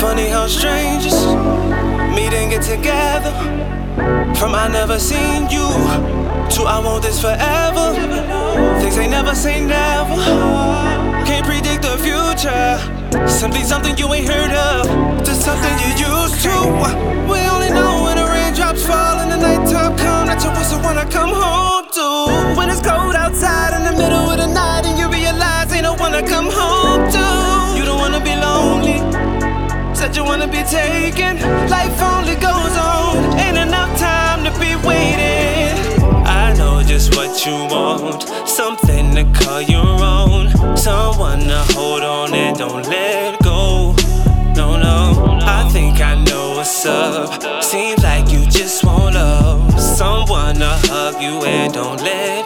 Funny how strangers meet and get together. From I never seen you to I want this forever. Things ain't never say never. Can't predict the future. Simply something you ain't heard of. Just something gonna be taken. Life only goes on, ain't enough time to be waiting. I know just what you want, something to call your own, someone to hold on and don't let go. No, no, I think I know what's up. Seems like you just want love, someone to hug you and don't let